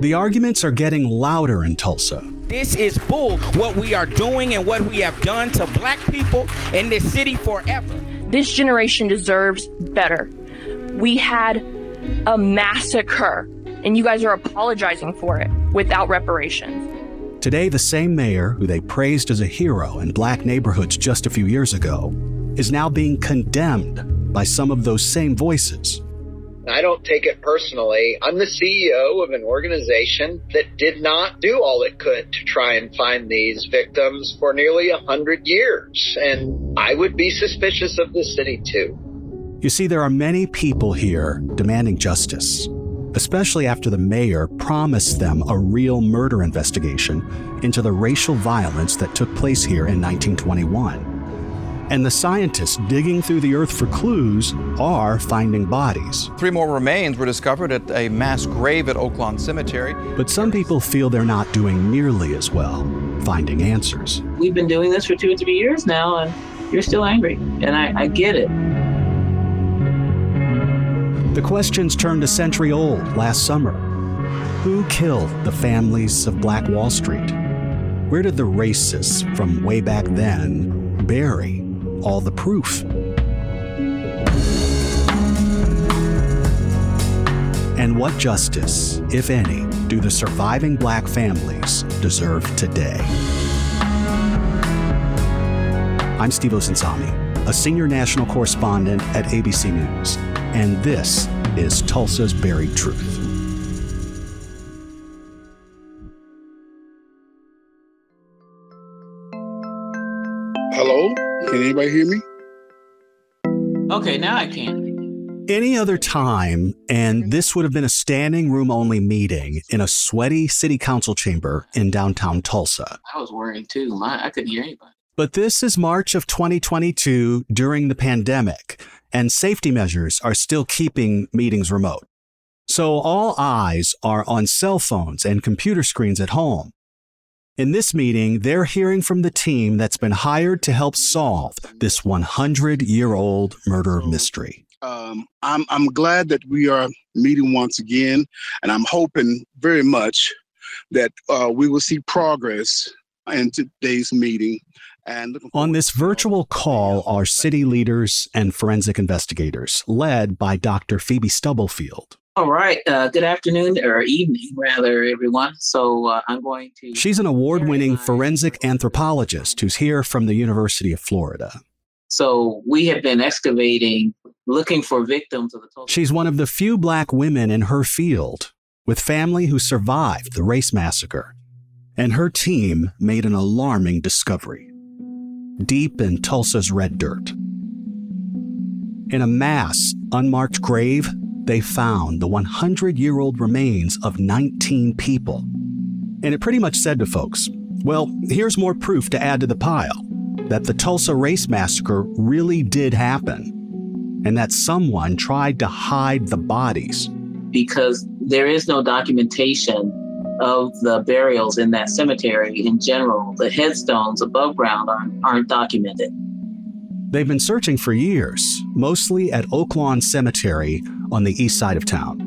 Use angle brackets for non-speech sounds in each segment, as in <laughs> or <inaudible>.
The arguments are getting louder in Tulsa. This is bull, what we are doing and what we have done to black people in this city forever. This generation deserves better. We had a massacre, and you guys are apologizing for it without reparations. Today, the same mayor who they praised as a hero in black neighborhoods just a few years ago is now being condemned by some of those same voices. I don't take it personally. I'm the CEO of an organization that did not do all it could to try and find these victims for nearly a hundred years. And I would be suspicious of the city too. You see, there are many people here demanding justice, especially after the mayor promised them a real murder investigation into the racial violence that took place here in 1921. And the scientists digging through the earth for clues are finding bodies. Three more remains were discovered at a mass grave at Oaklawn Cemetery. But some people feel they're not doing nearly as well, finding answers. We've been doing this for two or three years now, and you're still angry. And I, I get it. The questions turned a century old last summer. Who killed the families of Black Wall Street? Where did the racists from way back then bury all the proof? And what justice, if any, do the surviving black families deserve today? I'm Steve Osunsami, a senior national correspondent at ABC News, and this is Tulsa's Buried Truth. Can anybody hear me? Okay, now I can. Any other time, and this would have been a standing room only meeting in a sweaty city council chamber in downtown Tulsa. I was worrying too. My, I couldn't hear anybody. But this is March of 2022 during the pandemic, and safety measures are still keeping meetings remote. So all eyes are on cell phones and computer screens at home. In this meeting, they're hearing from the team that's been hired to help solve this 100 year old murder mystery. Um, I'm, I'm glad that we are meeting once again, and I'm hoping very much that uh, we will see progress in today's meeting. And on this virtual call are city leaders and forensic investigators, led by Dr. Phoebe Stubblefield. All right. Uh, good afternoon or evening, rather, everyone. So uh, I'm going to. She's an award winning forensic anthropologist who's here from the University of Florida. So we have been excavating, looking for victims of the Tulsa. She's one of the few black women in her field with family who survived the race massacre. And her team made an alarming discovery deep in Tulsa's red dirt. In a mass, unmarked grave, they found the 100 year old remains of 19 people. And it pretty much said to folks, well, here's more proof to add to the pile that the Tulsa Race Massacre really did happen, and that someone tried to hide the bodies. Because there is no documentation of the burials in that cemetery in general. The headstones above ground aren't, aren't documented. They've been searching for years, mostly at Oaklawn Cemetery on the east side of town.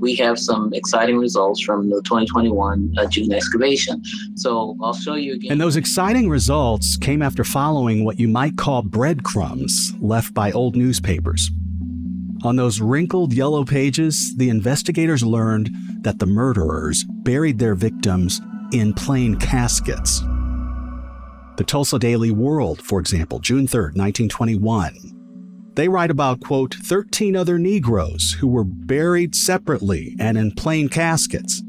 We have some exciting results from the 2021 uh, June excavation. So I'll show you again. And those exciting results came after following what you might call breadcrumbs left by old newspapers. On those wrinkled yellow pages, the investigators learned that the murderers buried their victims in plain caskets. The Tulsa Daily World, for example, June 3, 1921. They write about, quote, 13 other Negroes who were buried separately and in plain caskets.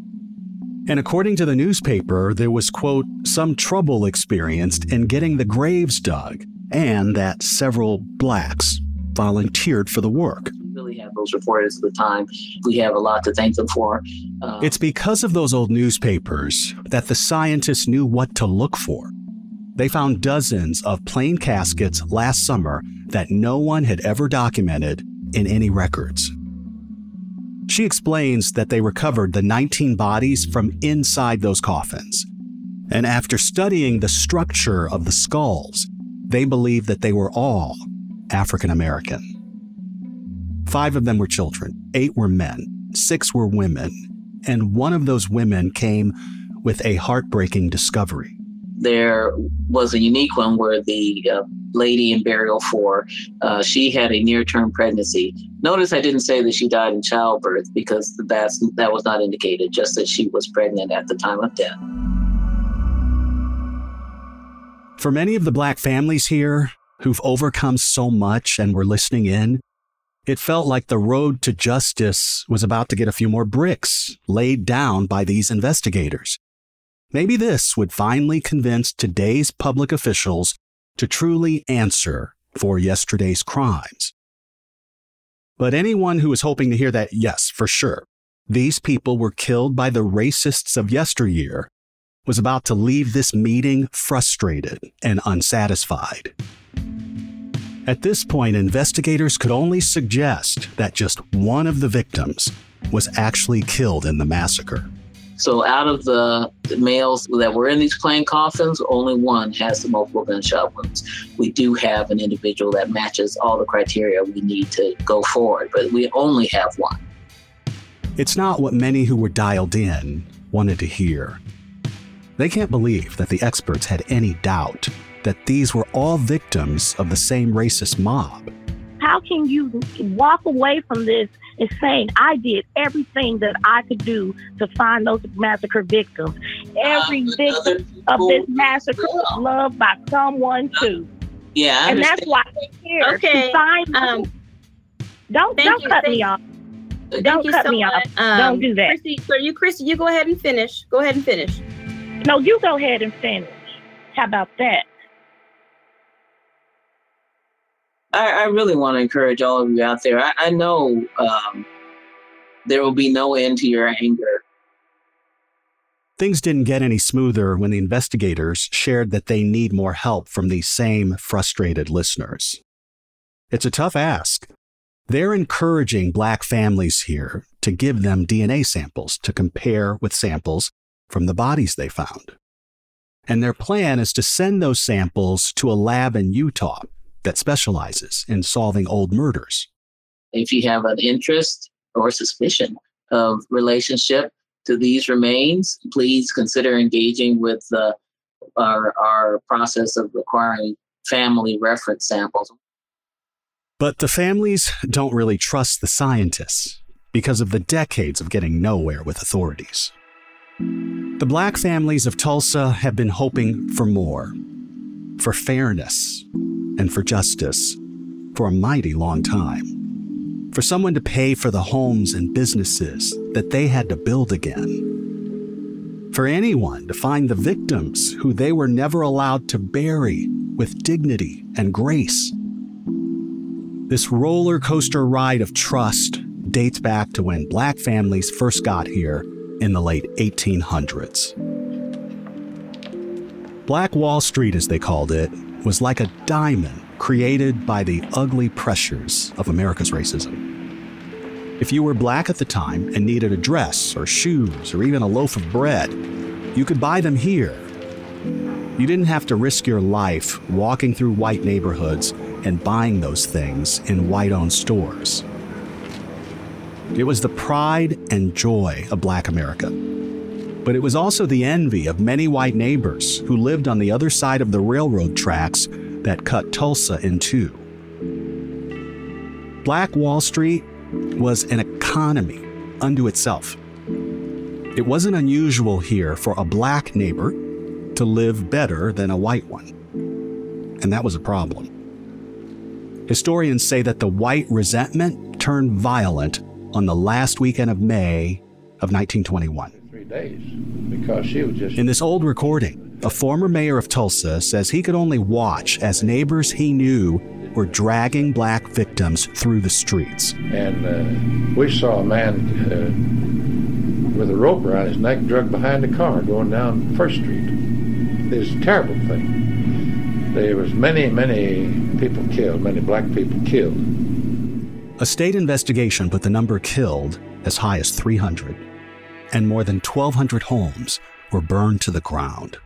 And according to the newspaper, there was, quote, some trouble experienced in getting the graves dug, and that several blacks volunteered for the work. We really have those reporters at the time. We have a lot to thank them for. Uh, it's because of those old newspapers that the scientists knew what to look for. They found dozens of plain caskets last summer that no one had ever documented in any records. She explains that they recovered the 19 bodies from inside those coffins. And after studying the structure of the skulls, they believe that they were all African American. Five of them were children, eight were men, six were women, and one of those women came with a heartbreaking discovery. There was a unique one where the uh, lady in burial four, uh, she had a near-term pregnancy. Notice I didn't say that she died in childbirth because that's that was not indicated, just that she was pregnant at the time of death. For many of the black families here who've overcome so much and were listening in, it felt like the road to justice was about to get a few more bricks laid down by these investigators. Maybe this would finally convince today's public officials to truly answer for yesterday's crimes. But anyone who was hoping to hear that, yes, for sure, these people were killed by the racists of yesteryear, was about to leave this meeting frustrated and unsatisfied. At this point, investigators could only suggest that just one of the victims was actually killed in the massacre. So, out of the males that were in these plain coffins, only one has the multiple gunshot wounds. We do have an individual that matches all the criteria we need to go forward, but we only have one. It's not what many who were dialed in wanted to hear. They can't believe that the experts had any doubt that these were all victims of the same racist mob. How can you walk away from this and saying, I did everything that I could do to find those massacre victims? Every uh, victim of this massacre was loved by someone too. Yeah, and that's why we're here okay. to find um, Don't don't you, cut me off. Don't cut so me much. off. Um, don't do that. Chrissy, so you, Chrissy, you go ahead and finish. Go ahead and finish. No, you go ahead and finish. How about that? I, I really want to encourage all of you out there. I, I know um, there will be no end to your anger. Things didn't get any smoother when the investigators shared that they need more help from these same frustrated listeners. It's a tough ask. They're encouraging black families here to give them DNA samples to compare with samples from the bodies they found. And their plan is to send those samples to a lab in Utah that specializes in solving old murders. If you have an interest or suspicion of relationship to these remains, please consider engaging with uh, our, our process of requiring family reference samples. But the families don't really trust the scientists because of the decades of getting nowhere with authorities. The black families of Tulsa have been hoping for more, for fairness, and for justice for a mighty long time. For someone to pay for the homes and businesses that they had to build again. For anyone to find the victims who they were never allowed to bury with dignity and grace. This roller coaster ride of trust dates back to when black families first got here in the late 1800s. Black Wall Street, as they called it, was like a diamond created by the ugly pressures of America's racism. If you were black at the time and needed a dress or shoes or even a loaf of bread, you could buy them here. You didn't have to risk your life walking through white neighborhoods and buying those things in white owned stores. It was the pride and joy of black America. But it was also the envy of many white neighbors who lived on the other side of the railroad tracks that cut Tulsa in two. Black Wall Street was an economy unto itself. It wasn't unusual here for a black neighbor to live better than a white one. And that was a problem. Historians say that the white resentment turned violent on the last weekend of May of 1921 days because she was just. In this old recording, a former mayor of Tulsa says he could only watch as neighbors he knew were dragging black victims through the streets. And uh, we saw a man uh, with a rope around his neck dragged behind a car going down First Street. It was a terrible thing. There was many, many people killed, many black people killed. A state investigation put the number killed as high as 300, and more than 1,200 homes were burned to the ground.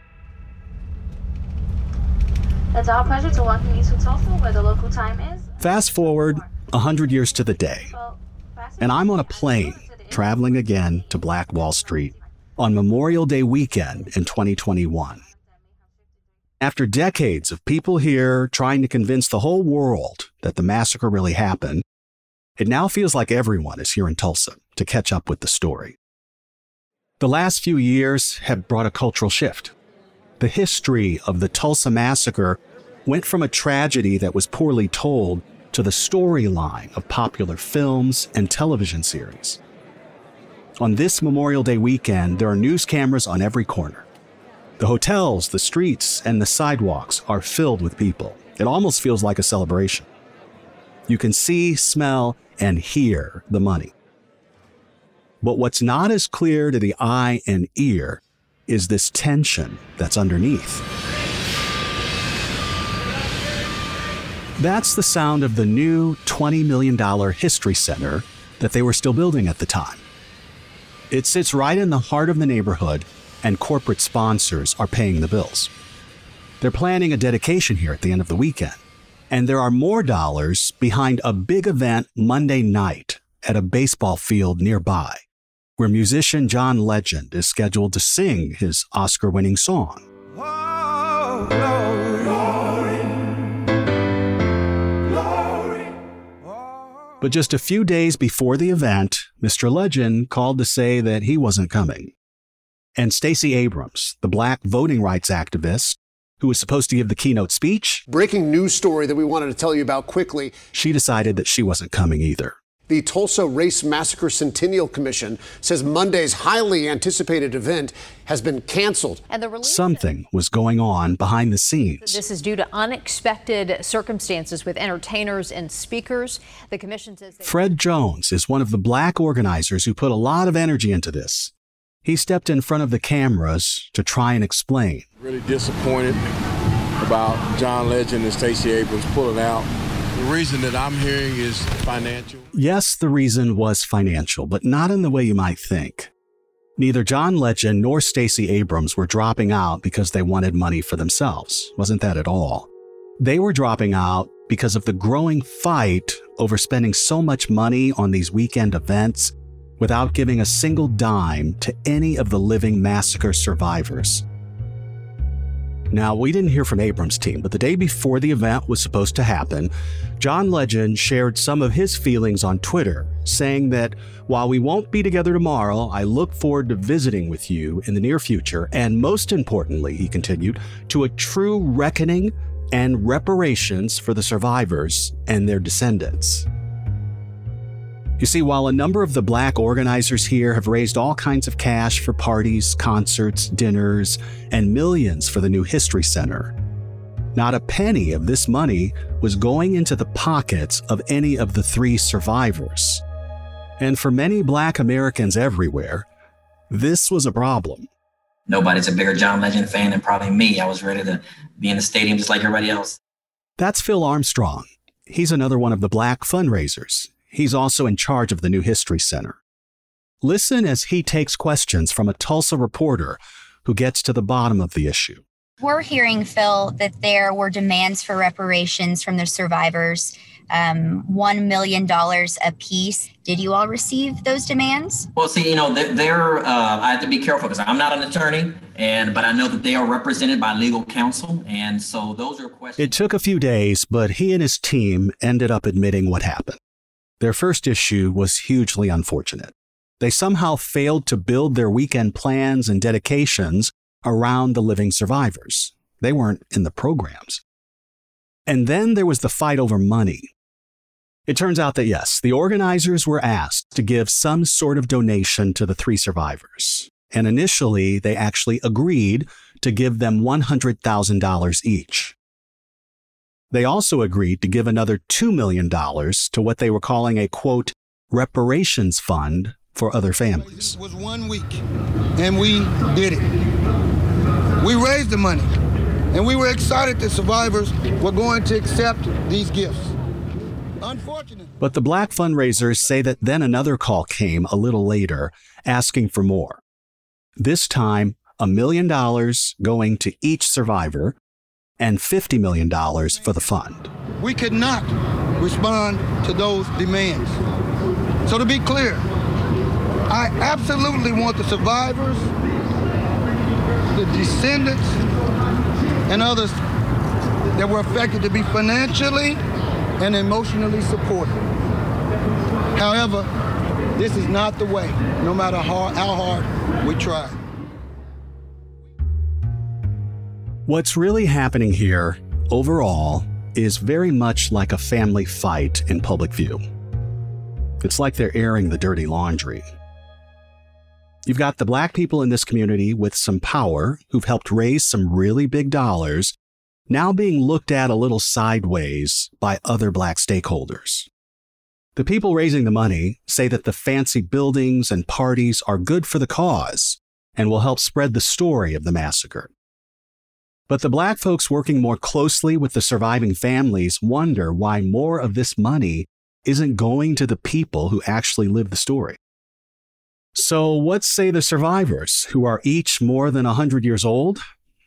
It's our pleasure to welcome you to Tulsa, where the local time is. Fast forward 100 years to the day, and I'm on a plane traveling again to Black Wall Street on Memorial Day weekend in 2021. After decades of people here trying to convince the whole world that the massacre really happened, it now feels like everyone is here in Tulsa to catch up with the story. The last few years have brought a cultural shift. The history of the Tulsa massacre went from a tragedy that was poorly told to the storyline of popular films and television series. On this Memorial Day weekend, there are news cameras on every corner. The hotels, the streets, and the sidewalks are filled with people. It almost feels like a celebration. You can see, smell, and hear the money. But what's not as clear to the eye and ear is this tension that's underneath. That's the sound of the new $20 million History Center that they were still building at the time. It sits right in the heart of the neighborhood, and corporate sponsors are paying the bills. They're planning a dedication here at the end of the weekend, and there are more dollars behind a big event Monday night at a baseball field nearby, where musician John Legend is scheduled to sing his Oscar winning song. But just a few days before the event, Mr. Legend called to say that he wasn't coming. And Stacey Abrams, the black voting rights activist who was supposed to give the keynote speech, Breaking news story that we wanted to tell you about quickly. she decided that she wasn't coming either. The Tulsa Race Massacre Centennial Commission says Monday's highly anticipated event has been canceled. And the release Something was going on behind the scenes. This is due to unexpected circumstances with entertainers and speakers. The commission says they- Fred Jones is one of the black organizers who put a lot of energy into this. He stepped in front of the cameras to try and explain. Really disappointed about John Legend and Stacey Abrams pulling out. The reason that I'm hearing is financial. Yes, the reason was financial, but not in the way you might think. Neither John Legend nor Stacey Abrams were dropping out because they wanted money for themselves. Wasn't that at all. They were dropping out because of the growing fight over spending so much money on these weekend events without giving a single dime to any of the living massacre survivors. Now, we didn't hear from Abrams' team, but the day before the event was supposed to happen, John Legend shared some of his feelings on Twitter, saying that while we won't be together tomorrow, I look forward to visiting with you in the near future, and most importantly, he continued, to a true reckoning and reparations for the survivors and their descendants. You see, while a number of the black organizers here have raised all kinds of cash for parties, concerts, dinners, and millions for the new History Center, not a penny of this money was going into the pockets of any of the three survivors. And for many black Americans everywhere, this was a problem. Nobody's a bigger John Legend fan than probably me. I was ready to be in the stadium just like everybody else. That's Phil Armstrong. He's another one of the black fundraisers. He's also in charge of the new History Center. Listen as he takes questions from a Tulsa reporter who gets to the bottom of the issue. We're hearing, Phil, that there were demands for reparations from the survivors, um, $1 million apiece. Did you all receive those demands? Well, see, you know, they're, they're uh, I have to be careful because I'm not an attorney, and but I know that they are represented by legal counsel, and so those are questions. It took a few days, but he and his team ended up admitting what happened. Their first issue was hugely unfortunate. They somehow failed to build their weekend plans and dedications around the living survivors. They weren't in the programs. And then there was the fight over money. It turns out that yes, the organizers were asked to give some sort of donation to the three survivors. And initially, they actually agreed to give them $100,000 each. They also agreed to give another $2 million to what they were calling a quote, reparations fund for other families. It was one week, and we did it. We raised the money, and we were excited that survivors were going to accept these gifts. Unfortunately, But the black fundraisers say that then another call came a little later asking for more. This time, a million dollars going to each survivor and $50 million for the fund. we could not respond to those demands. So, to be clear, I absolutely want the survivors, the descendants, and others that were affected to be financially and emotionally supported. However, this is not the way, no matter how, how hard we try. What's really happening here, overall, is very much like a family fight in public view. It's like they're airing the dirty laundry. You've got the black people in this community with some power who've helped raise some really big dollars now being looked at a little sideways by other black stakeholders. The people raising the money say that the fancy buildings and parties are good for the cause and will help spread the story of the massacre. But the black folks working more closely with the surviving families wonder why more of this money isn't going to the people who actually live the story. So, what say the survivors, who are each more than 100 years old?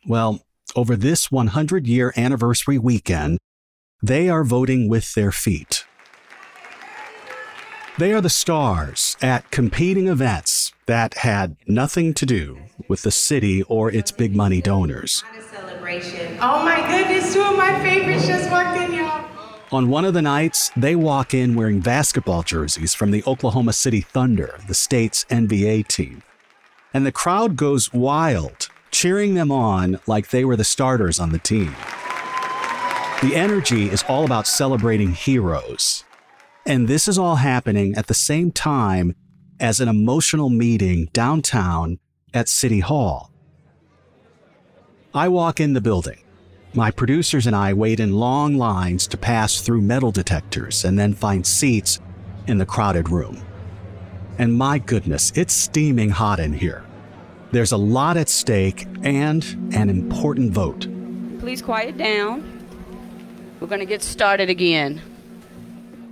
Well, over this 100 year anniversary weekend, they are voting with their feet. They are the stars at competing events that had nothing to do with the city or its big money donors. Celebration. Oh my goodness, two of my favorites just walked in, y'all. On one of the nights, they walk in wearing basketball jerseys from the Oklahoma City Thunder, the state's NBA team. And the crowd goes wild, cheering them on like they were the starters on the team. The energy is all about celebrating heroes. And this is all happening at the same time as an emotional meeting downtown at City Hall. I walk in the building. My producers and I wait in long lines to pass through metal detectors and then find seats in the crowded room. And my goodness, it's steaming hot in here. There's a lot at stake and an important vote. Please quiet down. We're going to get started again.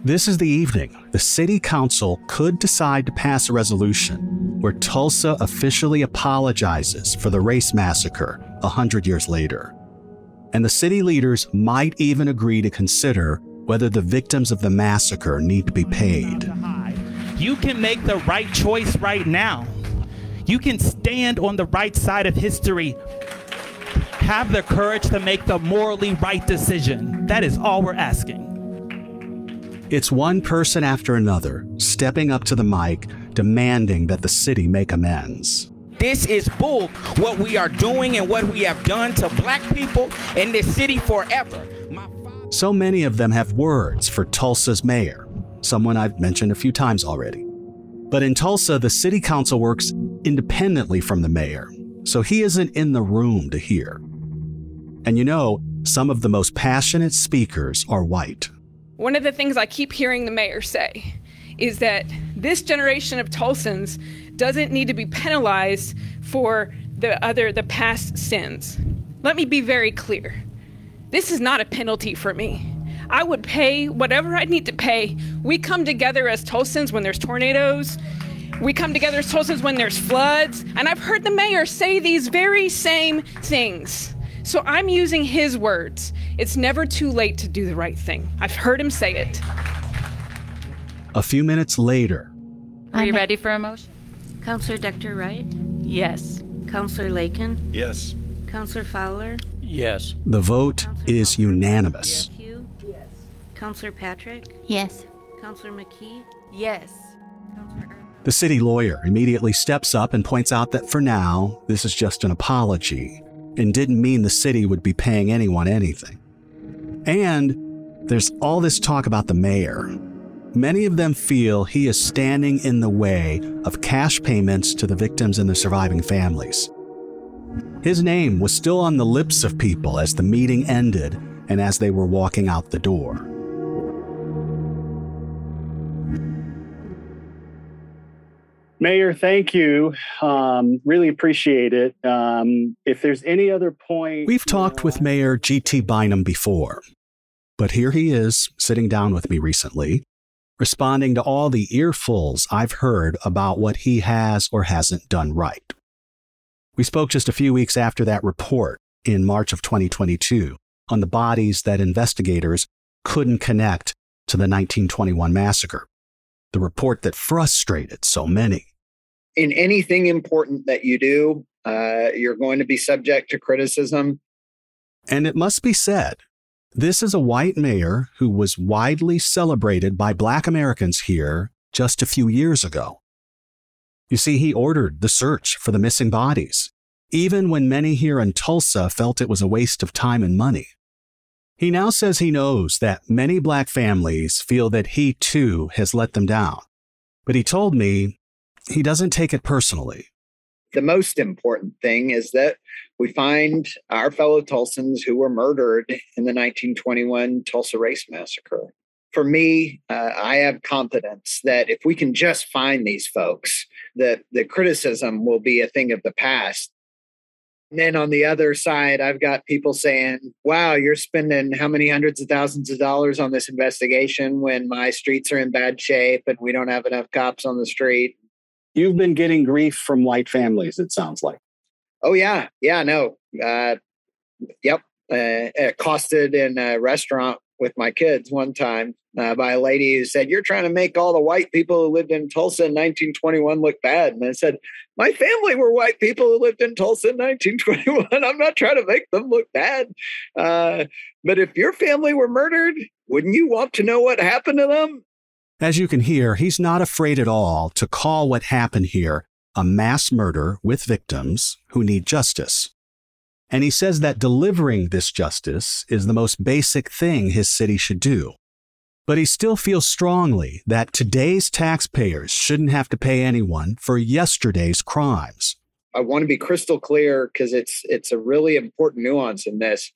This is the evening the city council could decide to pass a resolution where Tulsa officially apologizes for the race massacre a hundred years later. And the city leaders might even agree to consider whether the victims of the massacre need to be paid. You can make the right choice right now. You can stand on the right side of history. Have the courage to make the morally right decision. That is all we're asking. It's one person after another stepping up to the mic demanding that the city make amends. This is bull what we are doing and what we have done to black people in this city forever. So many of them have words for Tulsa's mayor, someone I've mentioned a few times already. But in Tulsa, the city council works independently from the mayor, so he isn't in the room to hear. And you know, some of the most passionate speakers are white. One of the things I keep hearing the mayor say is that this generation of Tulsans doesn't need to be penalized for the other the past sins. Let me be very clear. This is not a penalty for me. I would pay whatever I need to pay. We come together as Tulsans when there's tornadoes. We come together as Tulsans when there's floods. And I've heard the mayor say these very same things. So I'm using his words. It's never too late to do the right thing. I've heard him say it. A few minutes later, Are you ready for a motion? Councilor Dr. Wright? Yes. Councilor Lakin? Yes. Councilor Fowler? Yes. the vote is unanimous. Cue? Yes. Councilor Patrick? Yes. Councilor McKee? Yes. The city lawyer immediately steps up and points out that for now, this is just an apology and didn't mean the city would be paying anyone anything. And there's all this talk about the mayor. Many of them feel he is standing in the way of cash payments to the victims and the surviving families. His name was still on the lips of people as the meeting ended and as they were walking out the door. Mayor, thank you. Um, really appreciate it. Um, if there's any other point. We've talked with Mayor G.T. Bynum before, but here he is sitting down with me recently, responding to all the earfuls I've heard about what he has or hasn't done right. We spoke just a few weeks after that report in March of 2022 on the bodies that investigators couldn't connect to the 1921 massacre, the report that frustrated so many in anything important that you do, uh, you're going to be subject to criticism. And it must be said, this is a white mayor who was widely celebrated by black Americans here just a few years ago. You see, he ordered the search for the missing bodies, even when many here in Tulsa felt it was a waste of time and money. He now says he knows that many black families feel that he too has let them down. But he told me he doesn't take it personally. The most important thing is that we find our fellow Tulsans who were murdered in the 1921 Tulsa Race Massacre. For me, uh, I have confidence that if we can just find these folks, that the criticism will be a thing of the past. And then on the other side, I've got people saying, wow, you're spending how many hundreds of thousands of dollars on this investigation when my streets are in bad shape and we don't have enough cops on the street you've been getting grief from white families, it sounds like. Oh, yeah. Yeah, no. Uh, yep. Uh, accosted in a restaurant with my kids one time uh, by a lady who said, You're trying to make all the white people who lived in Tulsa in 1921 look bad. And I said, My family were white people who lived in Tulsa in 1921. I'm not trying to make them look bad. Uh, but if your family were murdered, wouldn't you want to know what happened to them? As you can hear, he's not afraid at all to call what happened here a mass murder with victims who need justice. And he says that delivering this justice is the most basic thing his city should do. But he still feels strongly that today's taxpayers shouldn't have to pay anyone for yesterday's crimes. I want to be crystal clear because it's it's a really important nuance in this.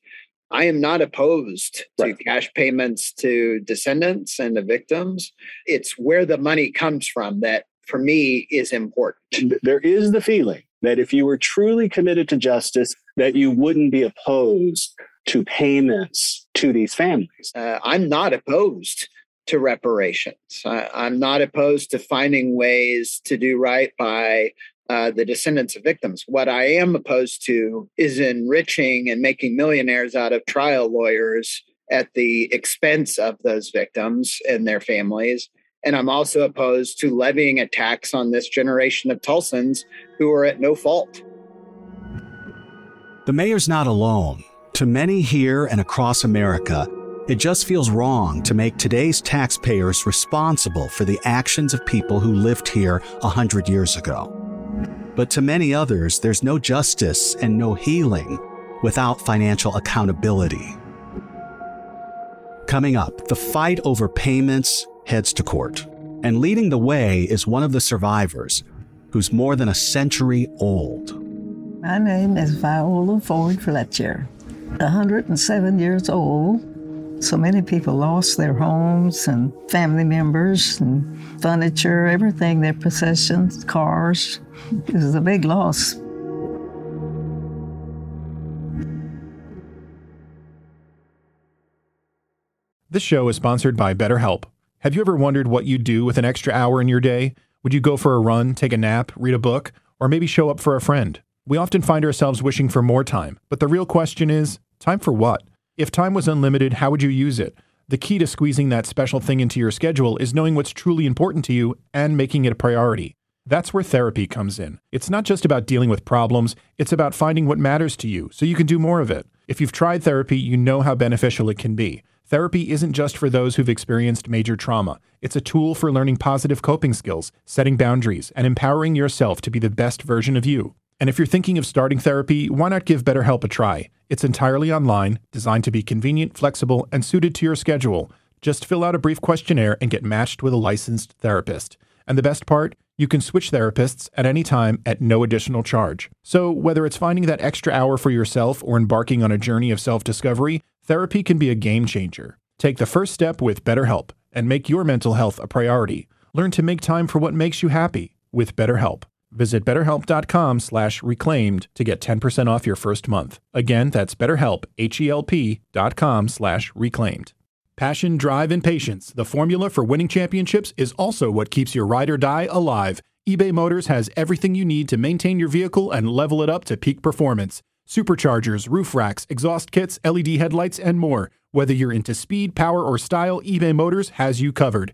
I am not opposed right. to cash payments to descendants and the victims. It's where the money comes from that, for me, is important. There is the feeling that if you were truly committed to justice, that you wouldn't be opposed to payments to these families. Uh, I'm not opposed to reparations. I, I'm not opposed to finding ways to do right by uh, the descendants of victims. What I am opposed to is enriching and making millionaires out of trial lawyers at the expense of those victims and their families. And I'm also opposed to levying a tax on this generation of Tulsans who are at no fault. The mayor's not alone. To many here and across America, it just feels wrong to make today's taxpayers responsible for the actions of people who lived here a hundred years ago. But to many others, there's no justice and no healing without financial accountability. Coming up, the fight over payments heads to court. And leading the way is one of the survivors, who's more than a century old. My name is Viola Ford Fletcher, 107 years old. So many people lost their homes and family members and furniture, everything, their possessions, cars. It was a big loss. This show is sponsored by BetterHelp. Have you ever wondered what you'd do with an extra hour in your day? Would you go for a run, take a nap, read a book, or maybe show up for a friend? We often find ourselves wishing for more time, but the real question is time for what? If time was unlimited, how would you use it? The key to squeezing that special thing into your schedule is knowing what's truly important to you and making it a priority. That's where therapy comes in. It's not just about dealing with problems, it's about finding what matters to you so you can do more of it. If you've tried therapy, you know how beneficial it can be. Therapy isn't just for those who've experienced major trauma. It's a tool for learning positive coping skills, setting boundaries, and empowering yourself to be the best version of you. And if you're thinking of starting therapy, why not give BetterHelp a try? It's entirely online, designed to be convenient, flexible, and suited to your schedule. Just fill out a brief questionnaire and get matched with a licensed therapist. And the best part? You can switch therapists at any time at no additional charge. So, whether it's finding that extra hour for yourself or embarking on a journey of self discovery, therapy can be a game changer. Take the first step with BetterHelp and make your mental health a priority. Learn to make time for what makes you happy with BetterHelp. Visit betterhelp.com slash reclaimed to get 10% off your first month. Again, that's betterhelp, H-E-L-P dot com slash reclaimed. Passion, drive, and patience, the formula for winning championships, is also what keeps your ride or die alive. eBay Motors has everything you need to maintain your vehicle and level it up to peak performance. Superchargers, roof racks, exhaust kits, LED headlights, and more. Whether you're into speed, power, or style, eBay Motors has you covered.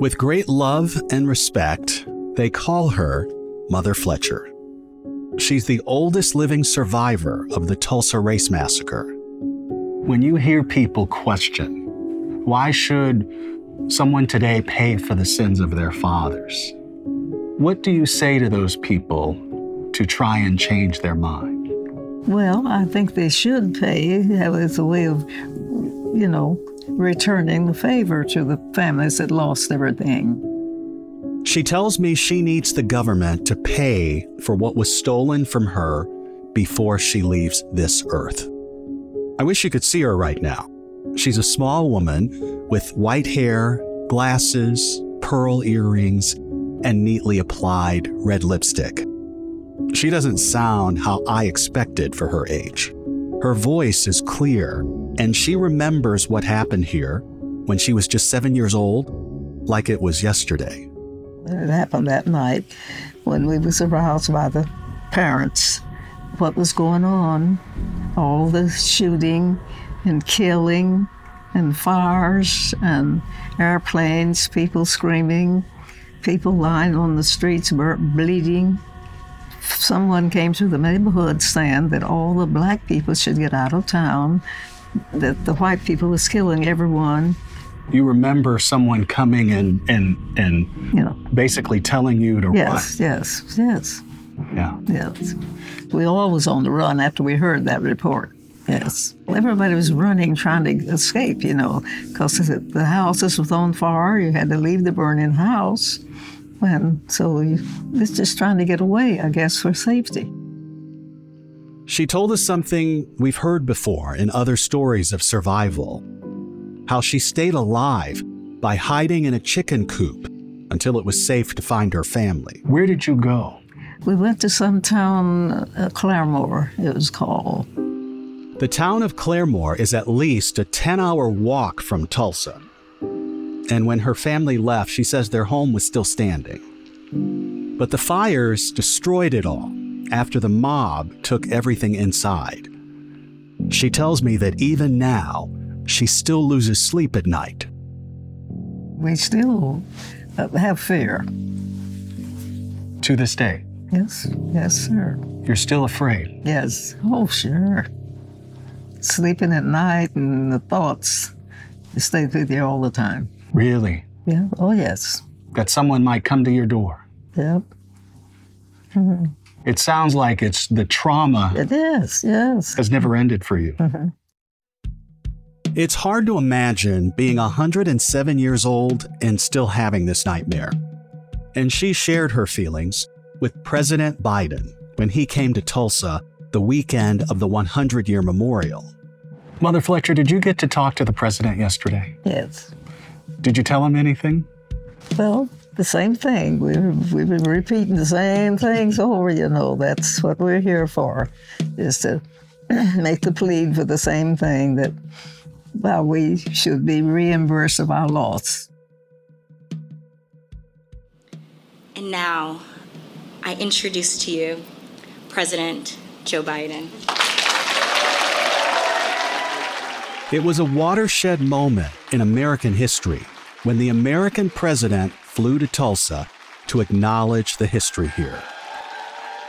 With great love and respect, they call her Mother Fletcher. She's the oldest living survivor of the Tulsa Race Massacre. When you hear people question, why should someone today pay for the sins of their fathers? What do you say to those people to try and change their mind? Well, I think they should pay as a way of, you know, returning the favor to the families that lost everything. She tells me she needs the government to pay for what was stolen from her before she leaves this earth. I wish you could see her right now. She's a small woman with white hair, glasses, pearl earrings, and neatly applied red lipstick. She doesn't sound how I expected for her age. Her voice is clear, and she remembers what happened here when she was just seven years old, like it was yesterday. It happened that night when we was aroused by the parents. What was going on? All the shooting and killing and fires and airplanes, people screaming, people lying on the streets bleeding. Someone came to the neighborhood saying that all the black people should get out of town, that the white people was killing everyone. You remember someone coming and and and you know basically telling you to yes, run. yes, yes, yes. yeah, yes. We all was on the run after we heard that report. Yes. Everybody was running, trying to escape, you know, because the houses was on fire. You had to leave the burning house. And so you, it's just trying to get away, I guess, for safety. She told us something we've heard before in other stories of survival how she stayed alive by hiding in a chicken coop until it was safe to find her family. Where did you go? We went to some town, uh, Claremore, it was called. The town of Claremore is at least a 10 hour walk from Tulsa. And when her family left, she says their home was still standing. But the fires destroyed it all after the mob took everything inside. She tells me that even now, she still loses sleep at night. We still uh, have fear. To this day? Yes, yes, sir. You're still afraid? Yes, oh, sure. Sleeping at night and the thoughts stay with you all the time. Really? Yeah, oh, yes. That someone might come to your door? Yep. Mm-hmm. <laughs> It sounds like it's the trauma. It is, yes. Has never ended for you. Mm-hmm. It's hard to imagine being 107 years old and still having this nightmare. And she shared her feelings with President Biden when he came to Tulsa the weekend of the 100 year memorial. Mother Fletcher, did you get to talk to the president yesterday? Yes. Did you tell him anything? Well, the same thing. We've, we've been repeating the same things over, you know. That's what we're here for, is to <clears throat> make the plea for the same thing that well, we should be reimbursed of our loss. And now, I introduce to you President Joe Biden. It was a watershed moment in American history when the American president flew to Tulsa to acknowledge the history here.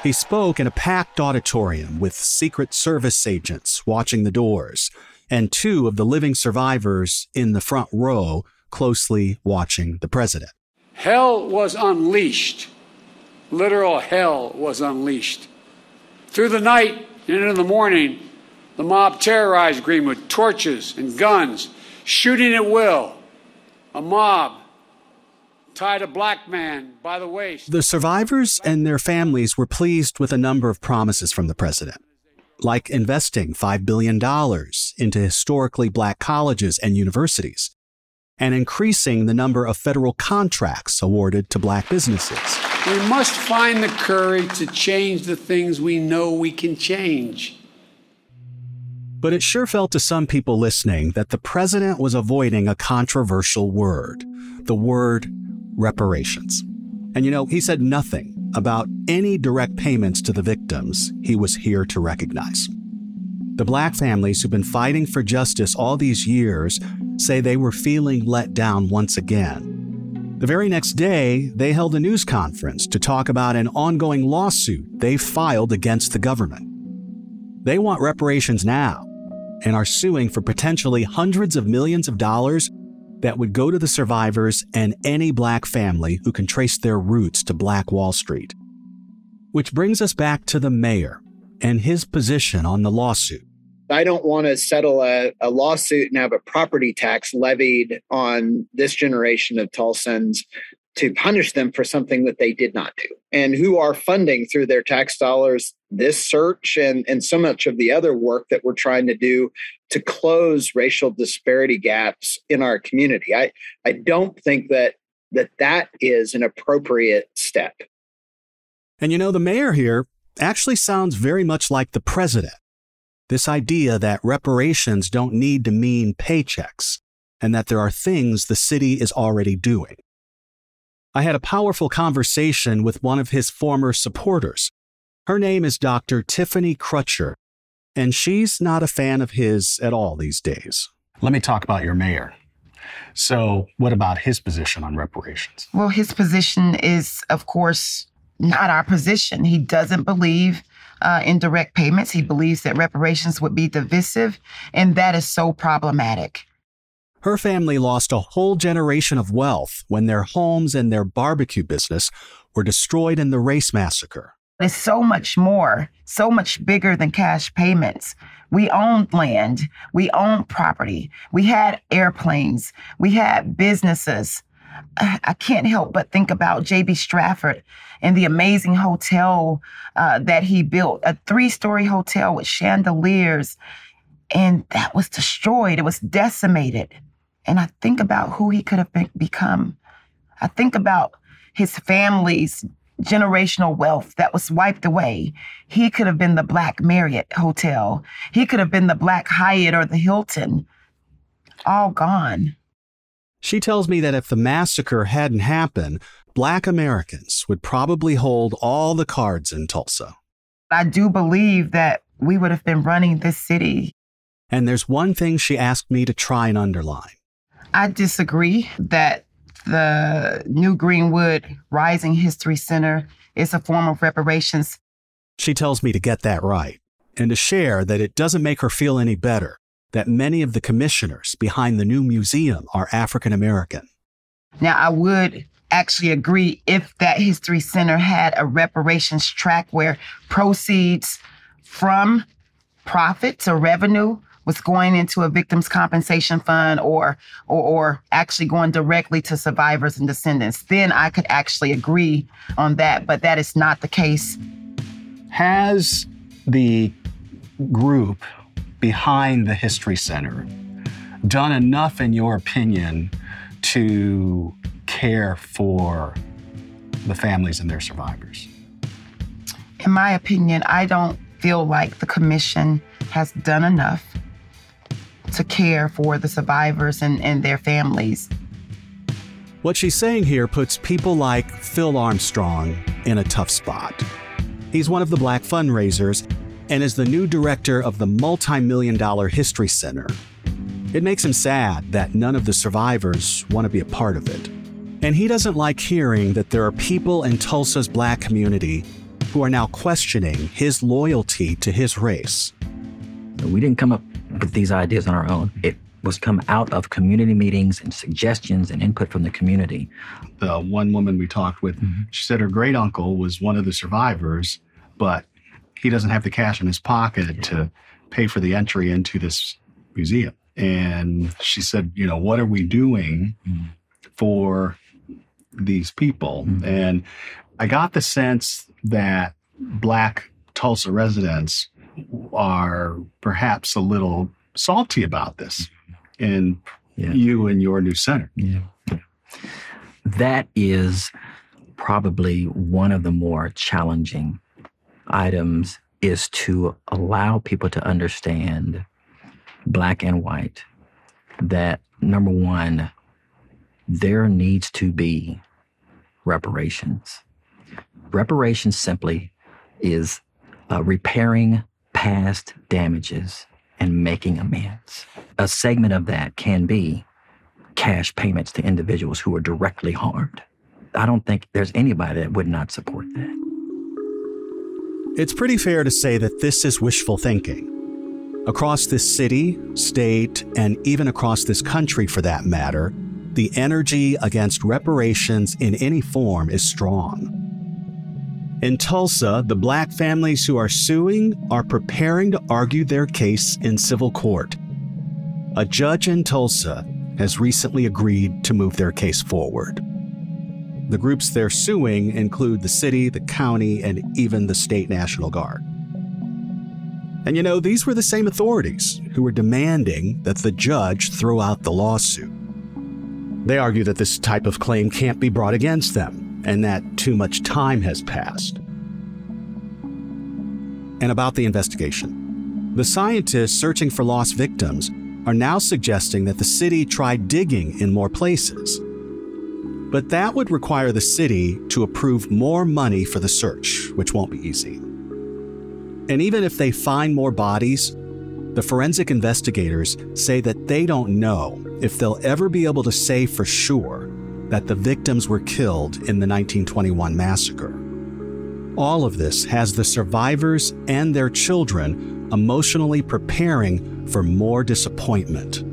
He spoke in a packed auditorium with Secret Service agents watching the doors and two of the living survivors in the front row closely watching the president. Hell was unleashed. Literal hell was unleashed. Through the night and into the morning, the mob terrorized Greenwood, torches and guns, shooting at will. A mob tied a black man by the waist. The survivors and their families were pleased with a number of promises from the president like investing $5 billion into historically black colleges and universities, and increasing the number of federal contracts awarded to black businesses. We must find the courage to change the things we know we can change. But it sure felt to some people listening that the president was avoiding a controversial word the word reparations. And you know, he said nothing about any direct payments to the victims he was here to recognize. The black families who've been fighting for justice all these years say they were feeling let down once again. The very next day, they held a news conference to talk about an ongoing lawsuit they filed against the government. They want reparations now and are suing for potentially hundreds of millions of dollars that would go to the survivors and any black family who can trace their roots to Black Wall Street. Which brings us back to the mayor and his position on the lawsuit. I don't want to settle a, a, lawsuit and have a property tax levied on this generation of Tulsans to punish them for something that they did not do and who are funding through their tax dollars this search and, and so much of the other work that we're trying to do to close racial disparity gaps in our community. I, I don't think that, that that is an appropriate step. And you know, the mayor here actually sounds very much like the president. This idea that reparations don't need to mean paychecks and that there are things the city is already doing. I had a powerful conversation with one of his former supporters. Her name is Dr. Tiffany Crutcher, and she's not a fan of his at all these days. Let me talk about your mayor. So, what about his position on reparations? Well, his position is, of course, not our position. He doesn't believe uh, in direct payments. He believes that reparations would be divisive, and that is so problematic. Her family lost a whole generation of wealth when their homes and their barbecue business were destroyed in the race massacre. It's so much more, so much bigger than cash payments. We owned land, we owned property, we had airplanes, we had businesses. <sighs> I can't help but think about J.B. Stradford and the amazing hotel uh, that he built a three story hotel with chandeliers. And that was destroyed, it was decimated. And I think about who he could have become. I think about his family's generational wealth that was wiped away. He could have been the Black Marriott Hotel. He could have been the Black Hyatt or the Hilton. All gone. She tells me that if the massacre hadn't happened, Black Americans would probably hold all the cards in Tulsa. I do believe that we would have been running this city. And there's one thing she asked me to try and underline. I disagree that the New Greenwood Rising History Center is a form of reparations. She tells me to get that right and to share that it doesn't make her feel any better that many of the commissioners behind the new museum are African American. Now, I would actually agree if that History Center had a reparations track where proceeds from profits or revenue was going into a victims compensation fund or, or or actually going directly to survivors and descendants then i could actually agree on that but that is not the case has the group behind the history center done enough in your opinion to care for the families and their survivors? In my opinion, I don't feel like the commission has done enough to care for the survivors and, and their families. What she's saying here puts people like Phil Armstrong in a tough spot. He's one of the black fundraisers and is the new director of the multi million dollar History Center. It makes him sad that none of the survivors want to be a part of it. And he doesn't like hearing that there are people in Tulsa's black community who are now questioning his loyalty to his race. We didn't come up with these ideas on our own. It was come out of community meetings and suggestions and input from the community. The one woman we talked with, mm-hmm. she said her great uncle was one of the survivors, but he doesn't have the cash in his pocket to pay for the entry into this museum. And she said, you know, what are we doing mm-hmm. for these people? Mm-hmm. And I got the sense that Black Tulsa residents are perhaps a little salty about this and you and your new center. Yeah. That is probably one of the more challenging items is to allow people to understand black and white that number one there needs to be reparations reparations simply is uh, repairing past damages and making amends a segment of that can be cash payments to individuals who are directly harmed i don't think there's anybody that would not support that It's pretty fair to say that this is wishful thinking. Across this city, state, and even across this country for that matter, the energy against reparations in any form is strong. In Tulsa, the black families who are suing are preparing to argue their case in civil court. A judge in Tulsa has recently agreed to move their case forward. The groups they're suing include the city, the county, and even the state National Guard. And you know, these were the same authorities who were demanding that the judge throw out the lawsuit. They argue that this type of claim can't be brought against them and that too much time has passed. And about the investigation. The scientists searching for lost victims are now suggesting that the city try digging in more places. But that would require the city to approve more money for the search, which won't be easy. And even if they find more bodies, the forensic investigators say that they don't know if they'll ever be able to say for sure that the victims were killed in the 1921 massacre. All of this has the survivors and their children emotionally preparing for more disappointment.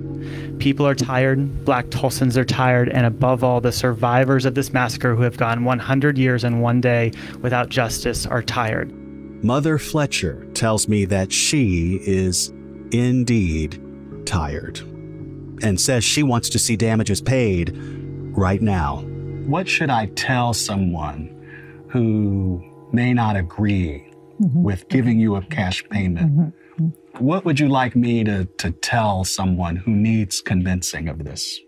People are tired, black Tulsans are tired, and above all, the survivors of this massacre who have gone 100 years and one day without justice are tired. Mother Fletcher tells me that she is indeed tired and says she wants to see damages paid right now. What should I tell someone who may not agree mm-hmm. with giving you a cash mm-hmm. payment? Mm-hmm. What would you like me to, to tell someone who needs convincing of this?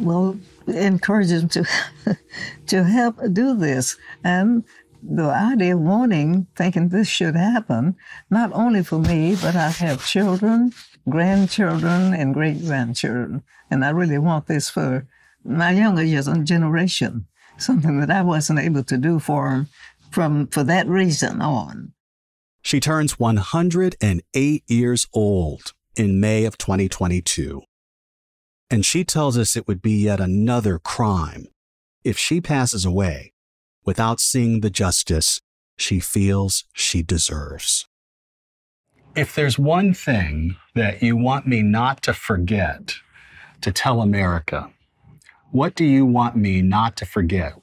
Well, encourage them to <laughs> to help do this. And the idea of wanting, thinking this should happen, not only for me, but I have children, grandchildren, and great grandchildren. And I really want this for my younger years and generation, something that I wasn't able to do for them from for that reason on. She turns 108 years old in May of 2022. And she tells us it would be yet another crime if she passes away without seeing the justice she feels she deserves. If there's one thing that you want me not to forget to tell America, what do you want me not to forget?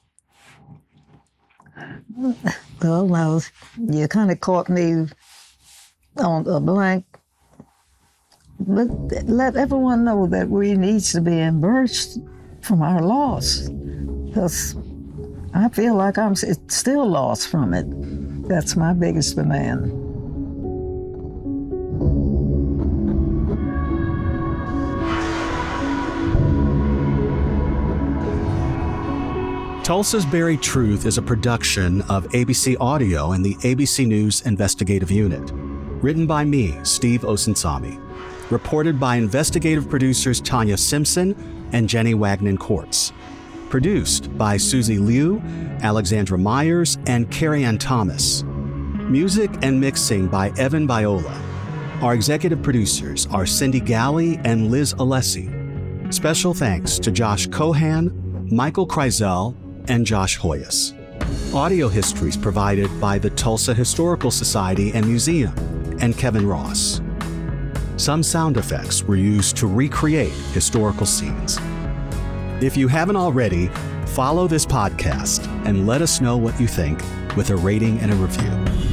Well, now you kind of caught me on a blank. But let everyone know that we need to be embarrassed from our loss. Because I feel like I'm still lost from it. That's my biggest demand. Tulsa's Buried Truth is a production of ABC Audio and the ABC News Investigative Unit. Written by me, Steve Osunsami. Reported by investigative producers Tanya Simpson and Jenny Wagnon Courts. Produced by Susie Liu, Alexandra Myers, and Carrie Ann Thomas. Music and mixing by Evan Viola. Our executive producers are Cindy Galley and Liz Alessi. Special thanks to Josh Cohan, Michael Kreisel, and Josh Hoyas. Audio histories provided by the Tulsa Historical Society and Museum and Kevin Ross. Some sound effects were used to recreate historical scenes. If you haven't already, follow this podcast and let us know what you think with a rating and a review.